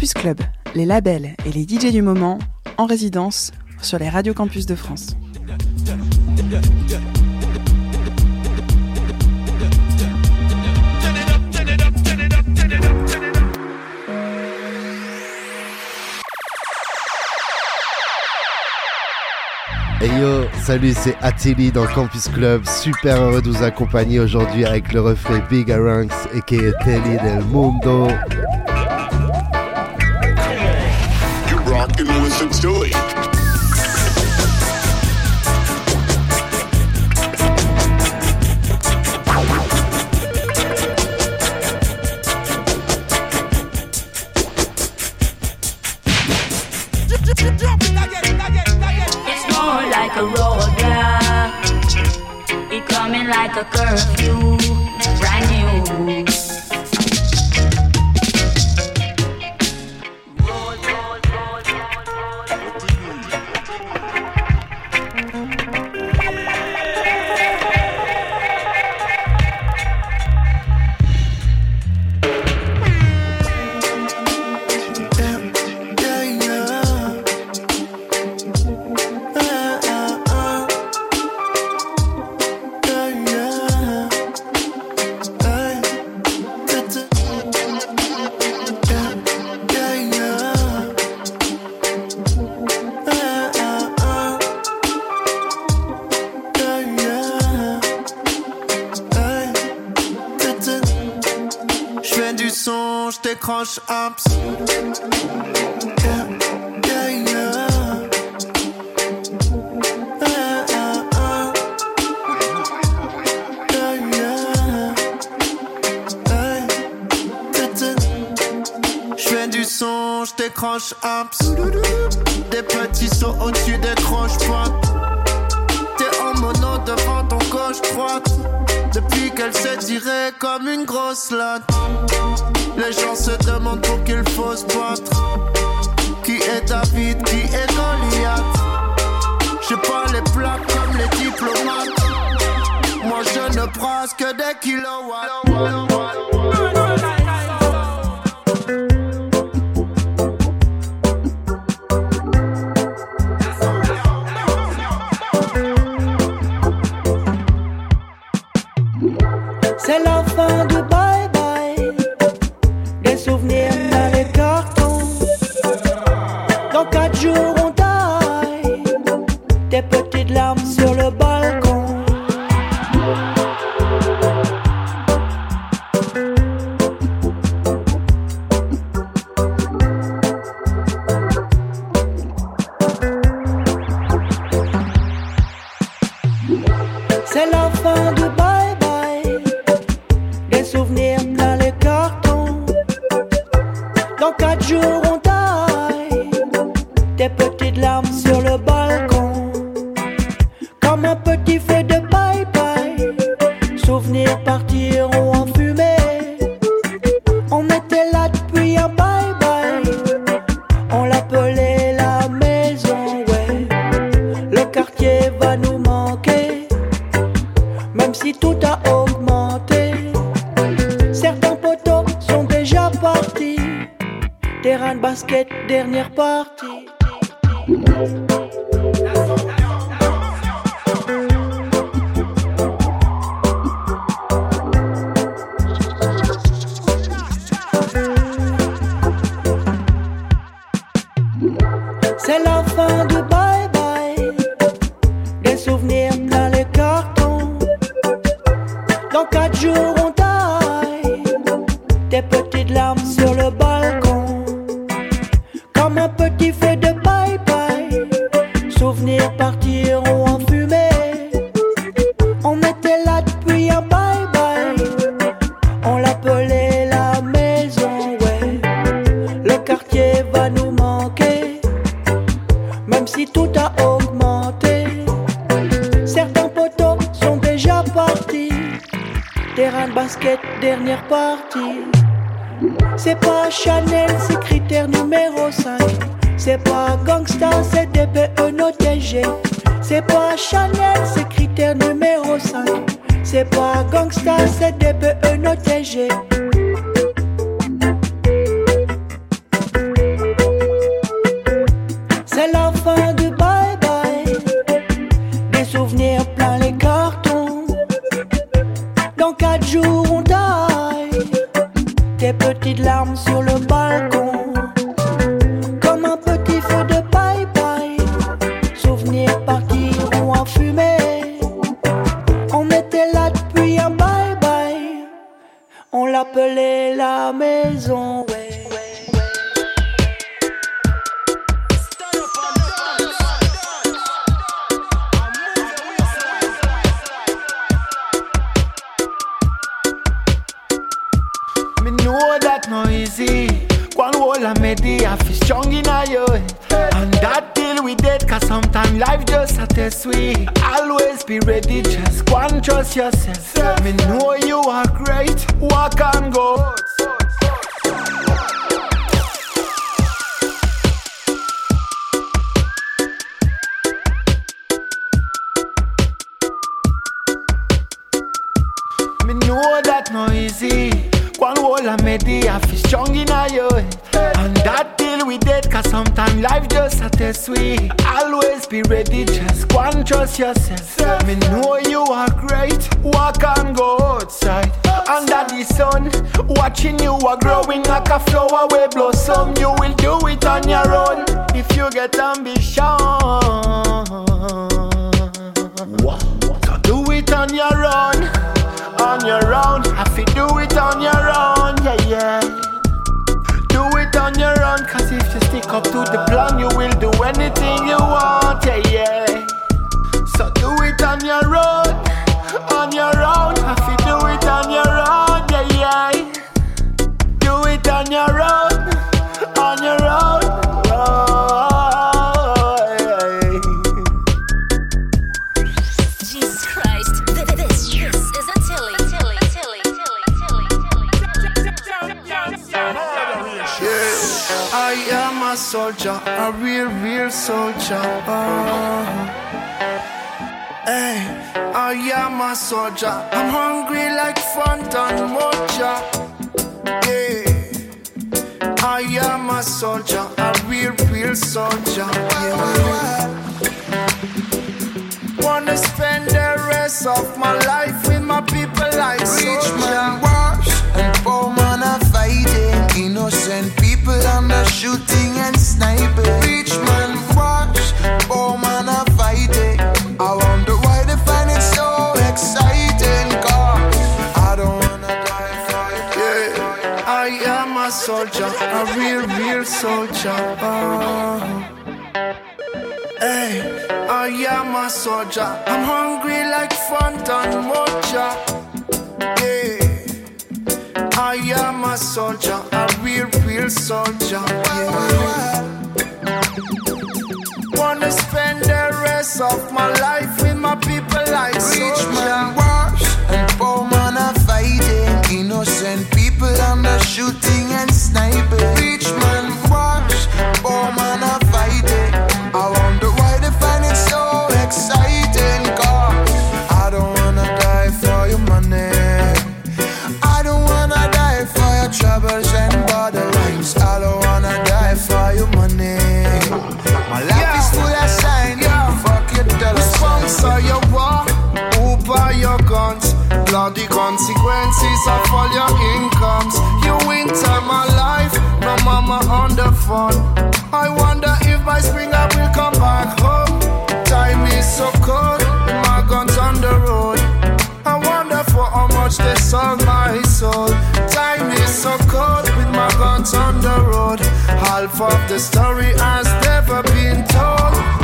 Campus Club, les labels et les DJ du moment en résidence sur les radios campus de France. Hey yo, salut, c'est Attili dans Campus Club. Super heureux de vous accompagner aujourd'hui avec le reflet Big Aranx et Telly del Mundo. It's more like a roadblock. It coming like a curfew, du son, je décroche un psy. Je décroche apps. Des petits sauts au-dessus des croches T'es en mono devant ton gauche droite. Depuis qu'elle se dirait comme une grosse latte. Les gens se demandent pour qu'il faut se battre. Qui est David, qui est Goliath? J'ai pas les plaques comme les diplomates. Moi je ne brasse que des kilowatts. Yourself. Me know you are great, walk and go. Me know that no easy. One wall I made the half is strong in you. And that till we dead, cause sometimes life just a test we. Always be ready, just and trust yourself. Soldier, a real, real soldier. Oh. Hey, I am a soldier. I'm hungry like Fanta Mocha. Yeah, I am a soldier, a real, real soldier. Yeah. Wanna spend the rest of my life a real, real soldier. Hey, I am a soldier. I'm hungry like Fanta Mocha. Yeah, I am a soldier, a real, real soldier. Yeah. Wanna spend the rest of my life consequences of all your incomes. You winter my life, no mama on the phone. I wonder if by spring I will come back home. Time is so cold, my guns on the road. I wonder for how much they sold my soul. Time is so cold with my guns on the road. Half of the story has never been told.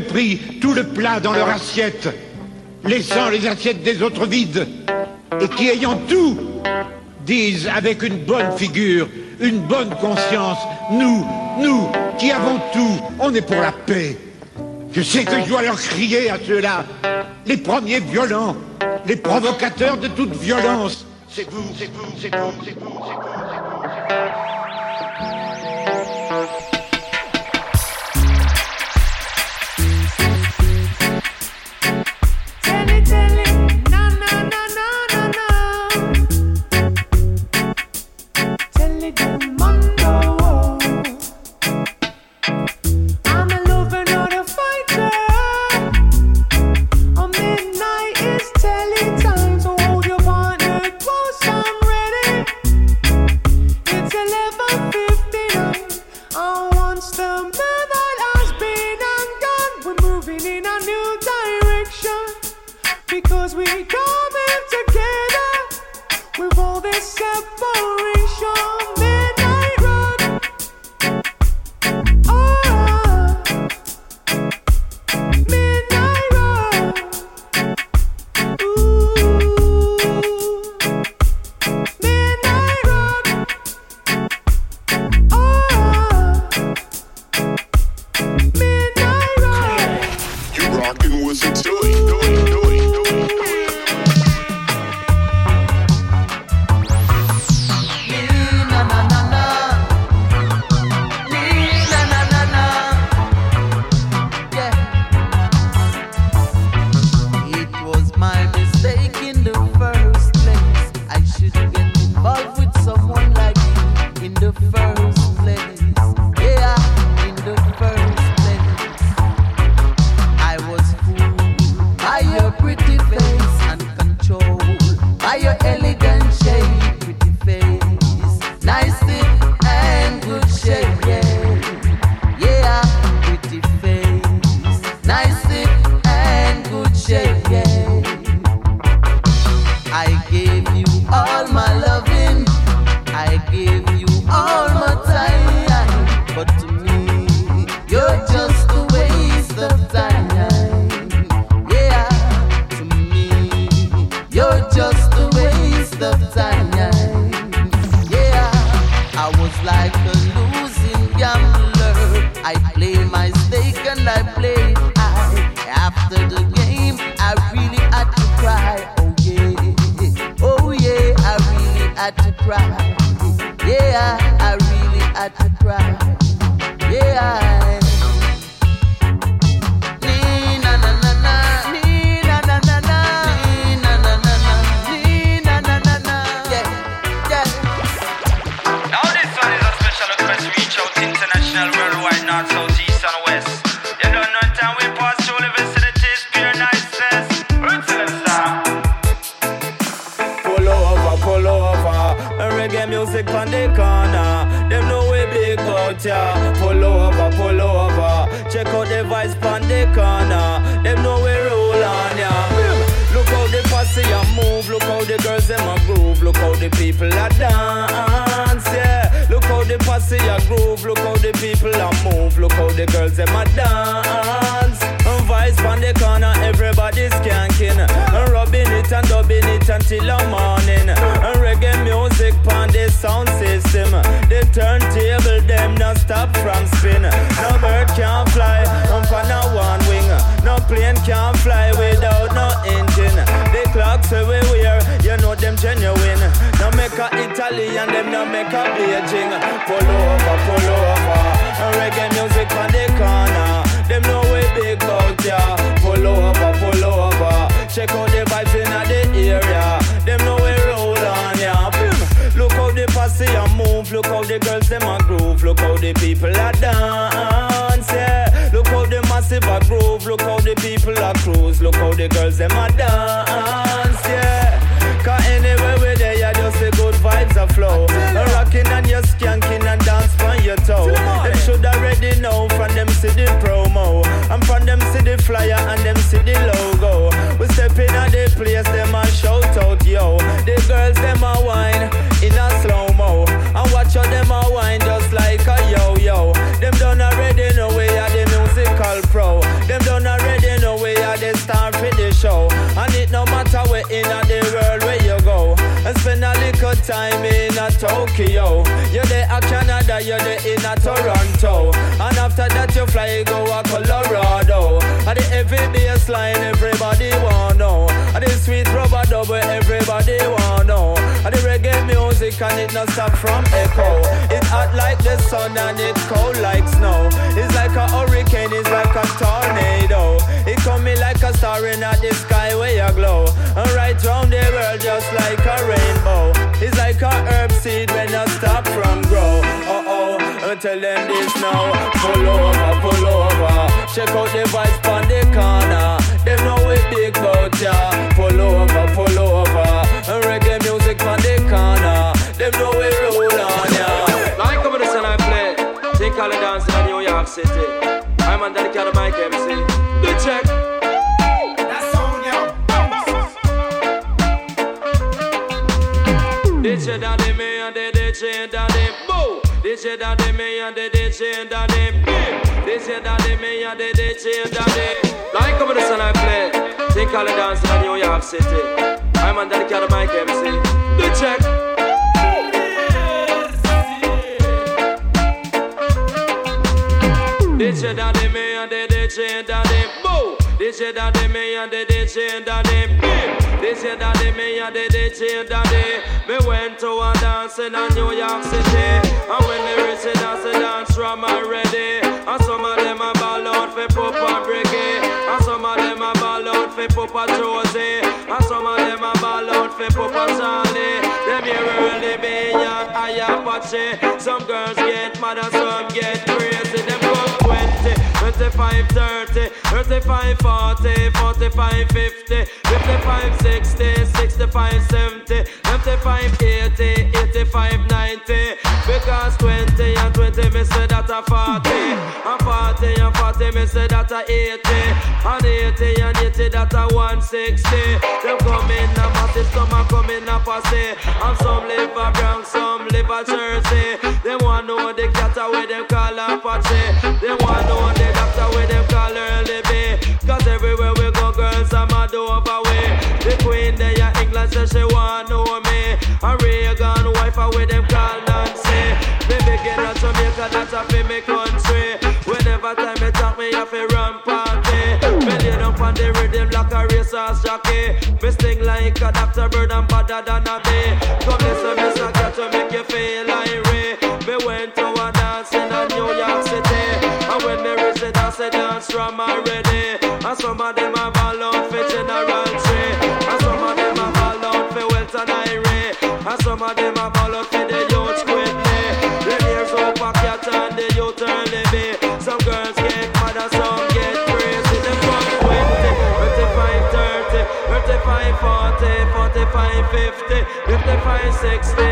Pris tout le plat dans leur assiette, laissant les assiettes des autres vides, et qui ayant tout, disent avec une bonne figure, une bonne conscience, nous, nous, qui avons tout, on est pour la paix. Je sais que je dois leur crier à ceux-là, les premiers violents, les provocateurs de toute violence. Italian, them no make a Beijing. Pull over, pull over. And reggae music on the corner. Them know we big out ya. Pull over, pull over. Check out the vibes in the area. Them know we roll on ya. Look how the posse a move. Look how the girls them a groove. Look how the people a dance. Yeah. Look how the massive a groove. Look how the people a cruise. Look how the girls them a dance. Flyer and them see the logo. We step in at the place, them a shout out, yo. The girls, them a wine in a slow mo. And watch how them a wine just like a yo yo. Them done already know we are the musical pro. Them done already know we are the star for the show. And it no matter where in the world where you go. And spend a little time in a Tokyo. You're there at Canada, you're there in a Toronto. And after that you fly go a Colorado. And the heavy bass line everybody want know. And the sweet rubber double everybody want know. And the reggae music and it not stop from echo. It's hot like the sun and it's cold like snow. It's like a hurricane, it's like a tornado. It coming like a star in the sky where you glow. And right round the world just like a rainbow. It's like a herb seed when you stop from grow. Oh and tell them this now. Pull over, pull over. Check out the vibes on the corner. Them know we big bout ya. Pull over, pull over. And reggae music on the corner. Them know we roll on ya. Like over the sun I play. Take all the dance in New York City. I'm on dedicated to Mike MC. The check. DJ daddy me and the DJ daddy boo. DJ daddy me and the DJ daddy bim. DJ daddy me and the DJ daddy. Like over the sun I play. All the dance in New York City. I'm on dedicated to Mike MC. The check. DJ daddy me and the DJ daddy boo. DJ daddy me and the DJ daddy bim. DJ daddy me and the DJ daddy. Me went to a dance in a New York City. And when they reach the dance, the dance drum already. And some of them a ball out for Papa Briggy. And some of them a ball out for Papa Josie. And some of them a ball out for Papa Charlie. Them here Early B and I Apache. Some girls get mad and some get crazy. Them go 20, 25, 30, 35, 40, 45, 50, 55, 60, 65, 70. empty. Empty 580, 85, 90. Because 20 and 20, me say that a 40. And 40 and 40, me say that a 80. And 80 and 80, that a 160. Them come a massive, some a a posse. Some live a Bronx, some live a Jersey. They want know the cat where them call Apache. They want know the doctor where them call Early B. Cause everywhere we go, girls, I'm a do way. The queen there, yeah, England says she want know me. And Reagan, wife, where them call Nancy. Baby, get out Jamaica, that's a me country. Whenever time me talk, me have to run party. Me lay down on the rhythm like a racehorse jockey. Me sting like a doctor bird and badder than a bee. Come listen, me song to make you feel irate. Me went to a dance in a me reach dance, from already. And some of them have all out for General Tree. And some of them have all out for Welton Irie. And some of them have all out for the youth quickly. The ears up a cat and the youth Early B. Some girls get mad and some get crazy. Them from 20, 25, 30, 35, 40, 45, 50, 55, 60,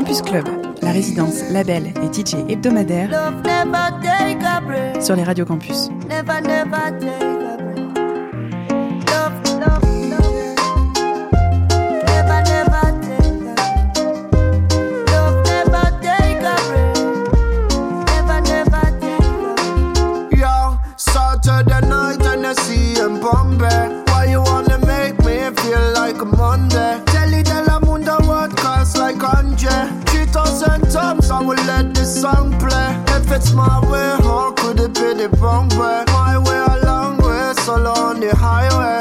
Campus Club, la résidence, label et DJ hebdomadaire sur les radios campus. My way, how could it be the wrong way? My way a long way, solo on the highway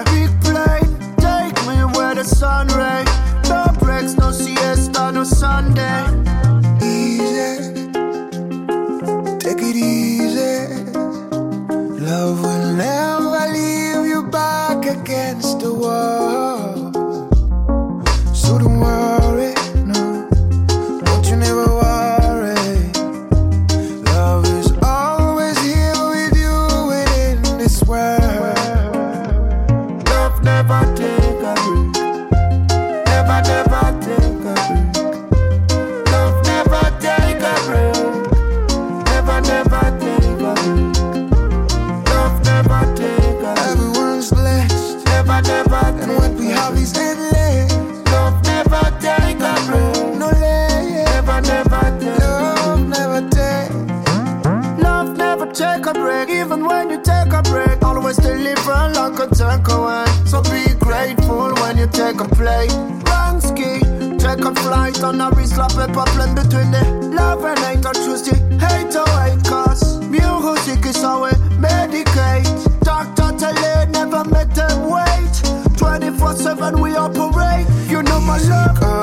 break. Even when you take a break, always deliver like a takeaway. So be grateful when you take a plane. Bansky, take a flight on a wrist slap paper plane between the love and hate. I choose the hate away, cause music is how we medicate. Doctor tell it, never make them wait. 24 7 we operate. You know my love.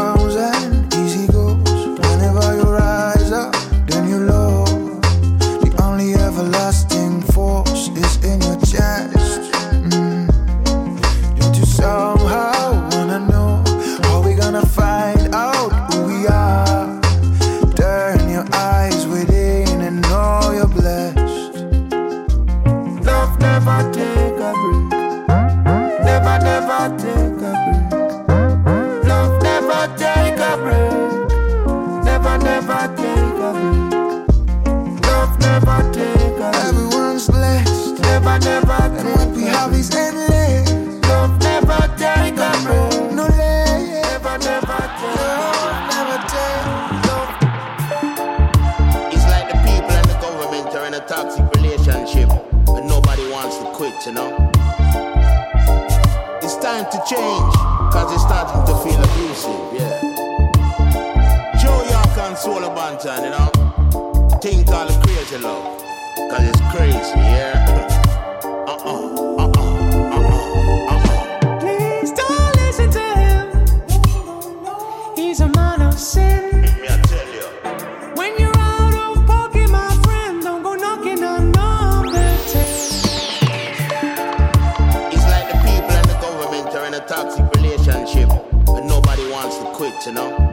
it, you know.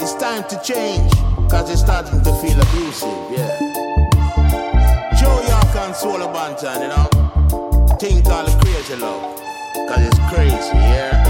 It's time to change, cause it's starting to feel abusive, yeah. show your and Solo Banton, you know. Think all the crazy love, cause it's crazy, yeah.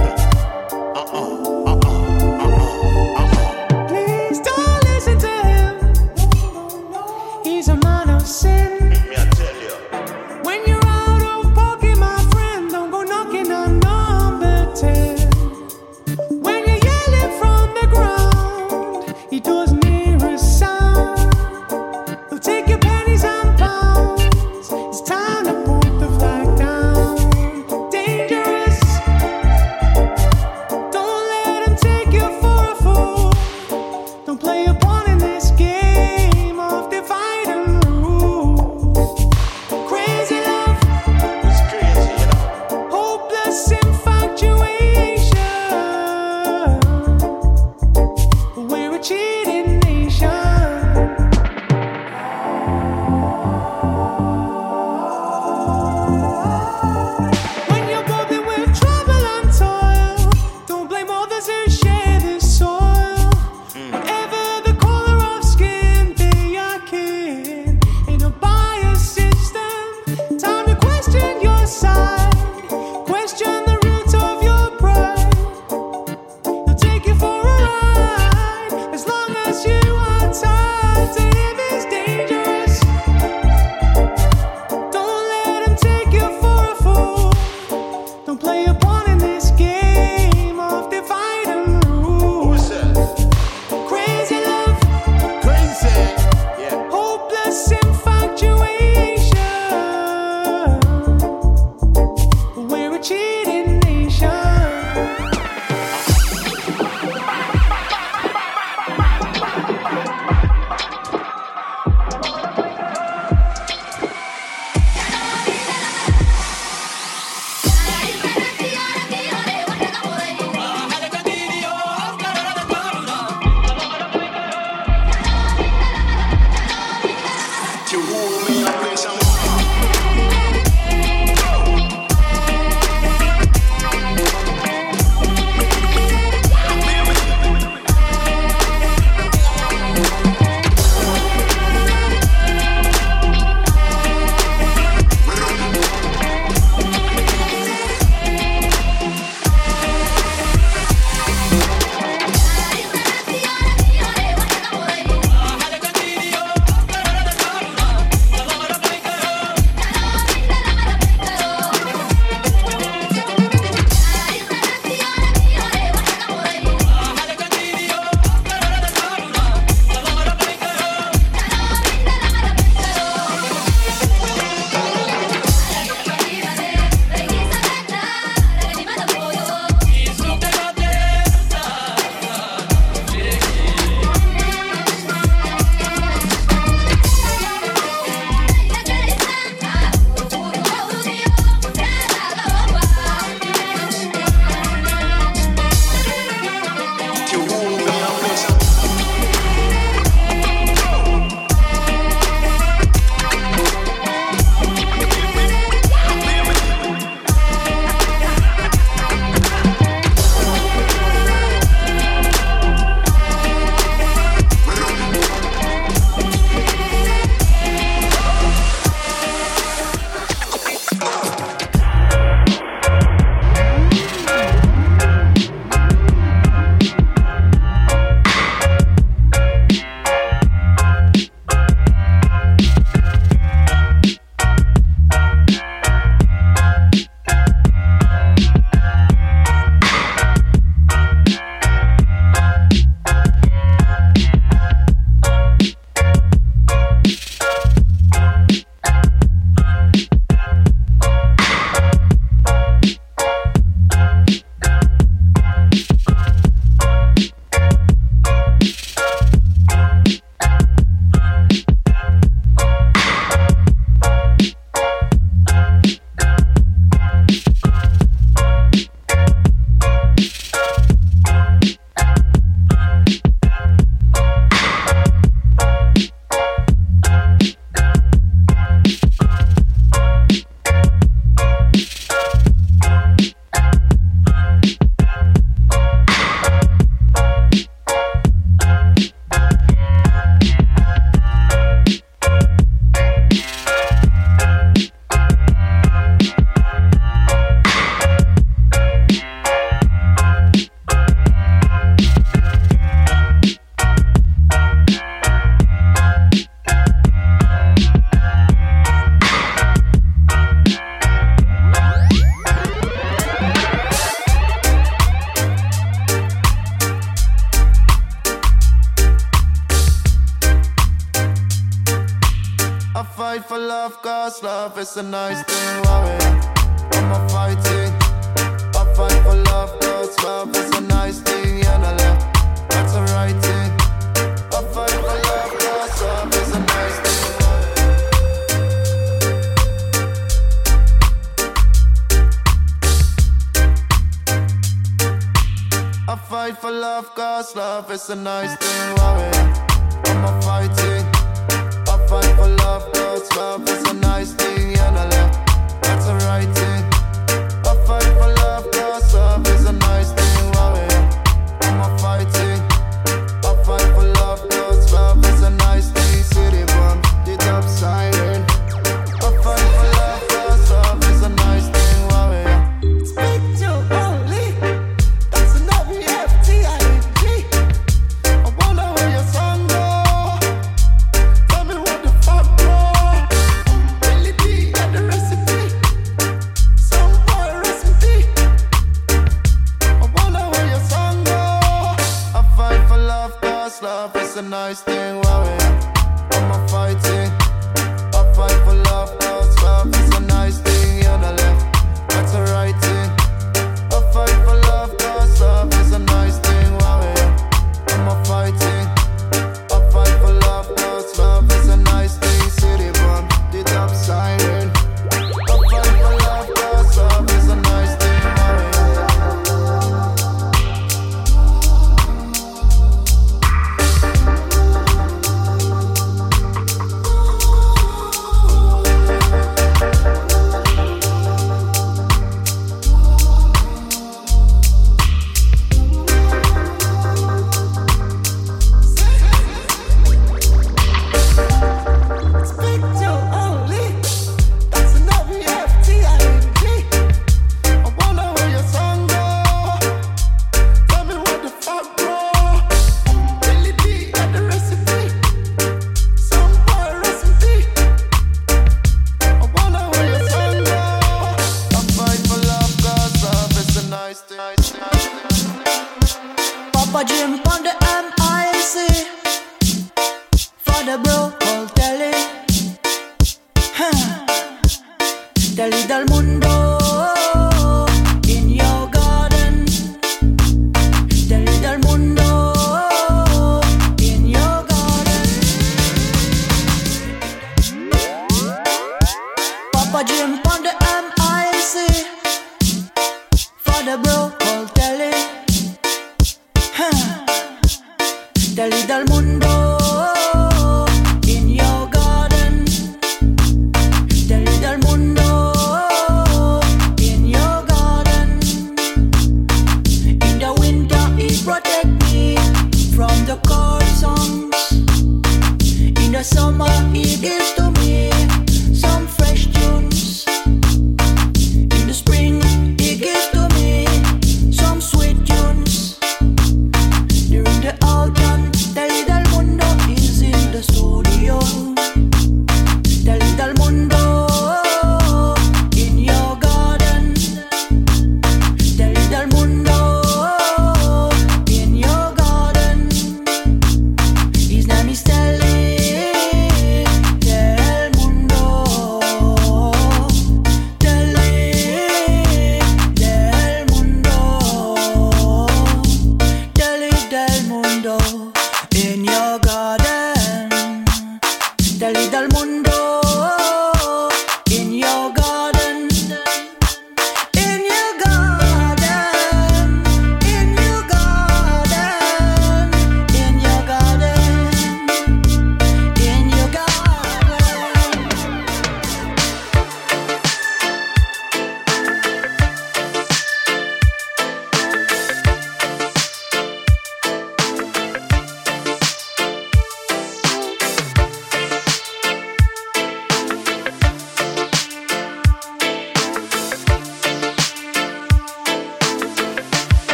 nice.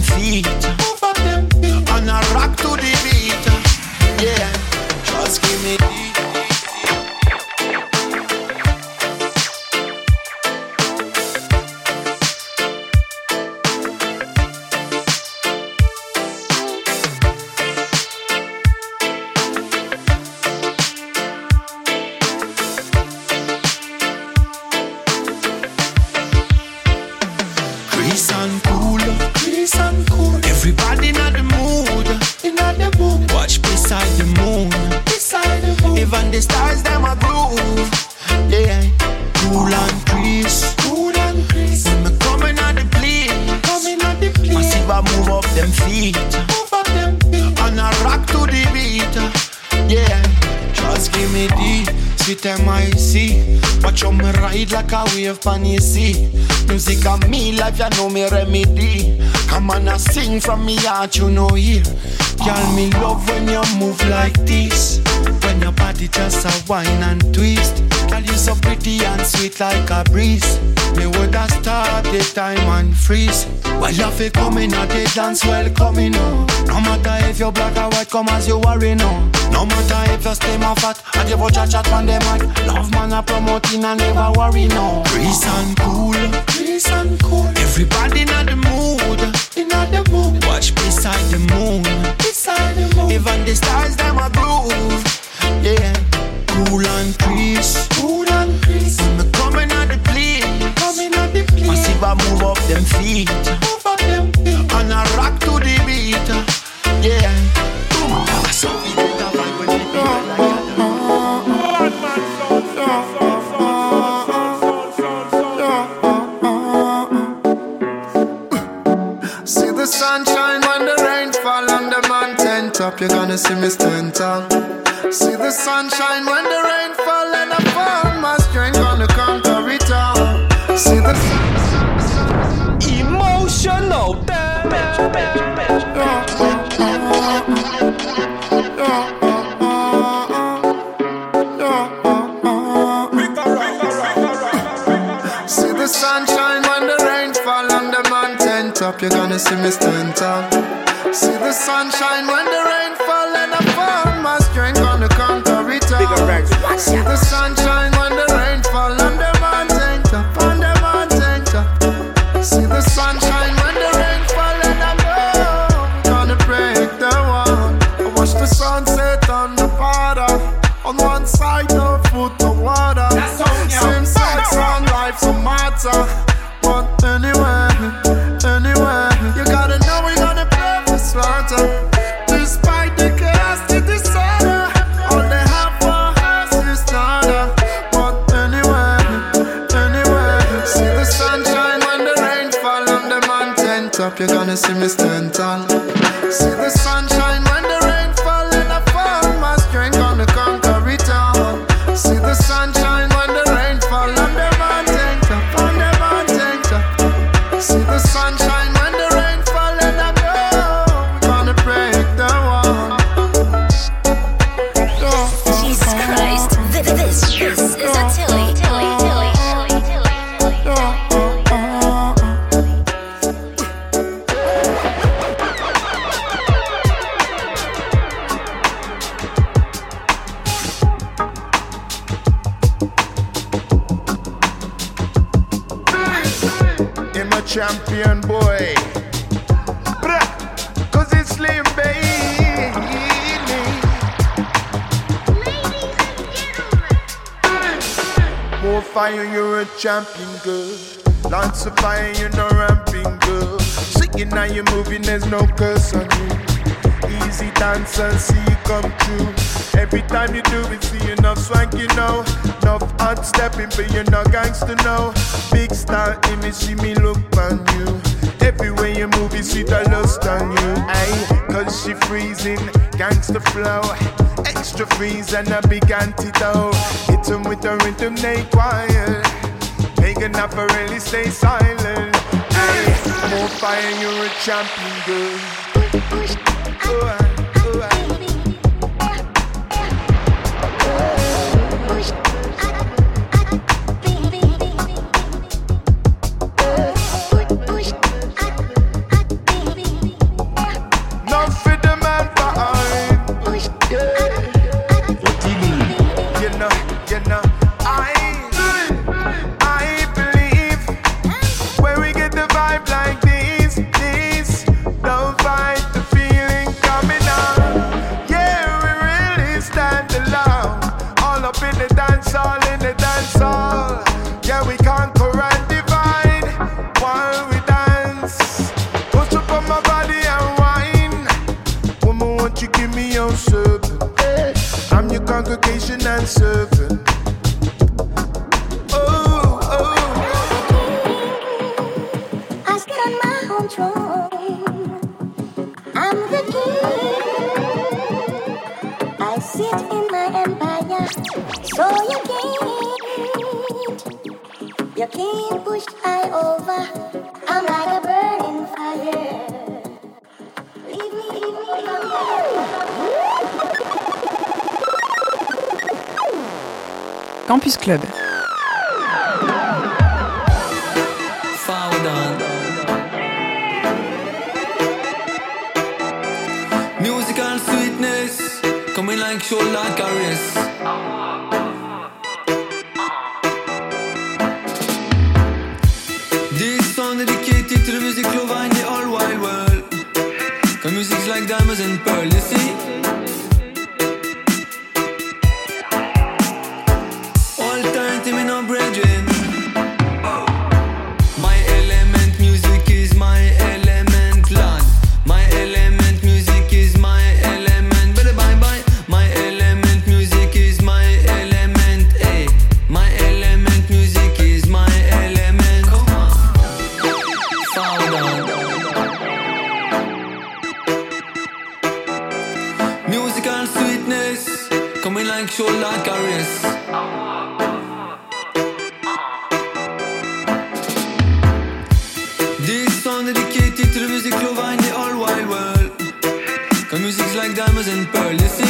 them feet. Move them feet. And I rock to the sing from me heart, you know here. Girl, me love when you move like this. When your body just a whine and twist. Girl, you so pretty and sweet like a breeze. Me woulda stop the time and freeze. Well, you feel coming at the dance, well coming on. Oh. No matter if you're black or white, come as you worry no. No matter if you stay my fat, I give out chat chat on the mic. Love man a promoting and never worry no. Breeze and cool, breeze and cool. Everybody in the mood, the mood. Watch beside the moon, beside the moon. Even the stars them a groove, yeah. Cool and crease, cool and crease. When me coming at the place, coming at the. Massive a move up them feet, move up them feet. And I rock to the beat, You're gonna see me stand tall. See the sunshine when the rain fall and I fall. My strength gonna conquer it all. See the Emotional damage. See the sunshine when the rain fall on the mountain top. You're gonna see me stand tall. See the sunshine when the rain the sunshine when gonna see me stand tall. Champion girl. Lots of fire, you're no ramping girl. Singing now you're moving, there's no curse on you. Easy dancer, see you come true. Every time you do it, see enough swank, you know. Enough hot stepping, but you're not gangster, no. Big star image, see me look on you. Everywhere you move, you see the lust on you. Aye, cause she freezing, gangster flow. Extra freeze and a big antidote. Hit 'em with the rhythm they quiet. Enough for really stay silent. Aye, more fire, you're a champion, girl. time to. All up in the dance hall, in the dance hall. Yeah, we conquer and divide while we dance. Push up on my body and wine. Woman, won't you give me your serve? I'm your congregation and serve. So you can't, you can't push I over. I'm like a burning fire. Campus Club. Musical sweetness coming like shoulder caress. in berlin this. This song dedicated to the music of the all wide world. Cause music's like diamonds and pearls.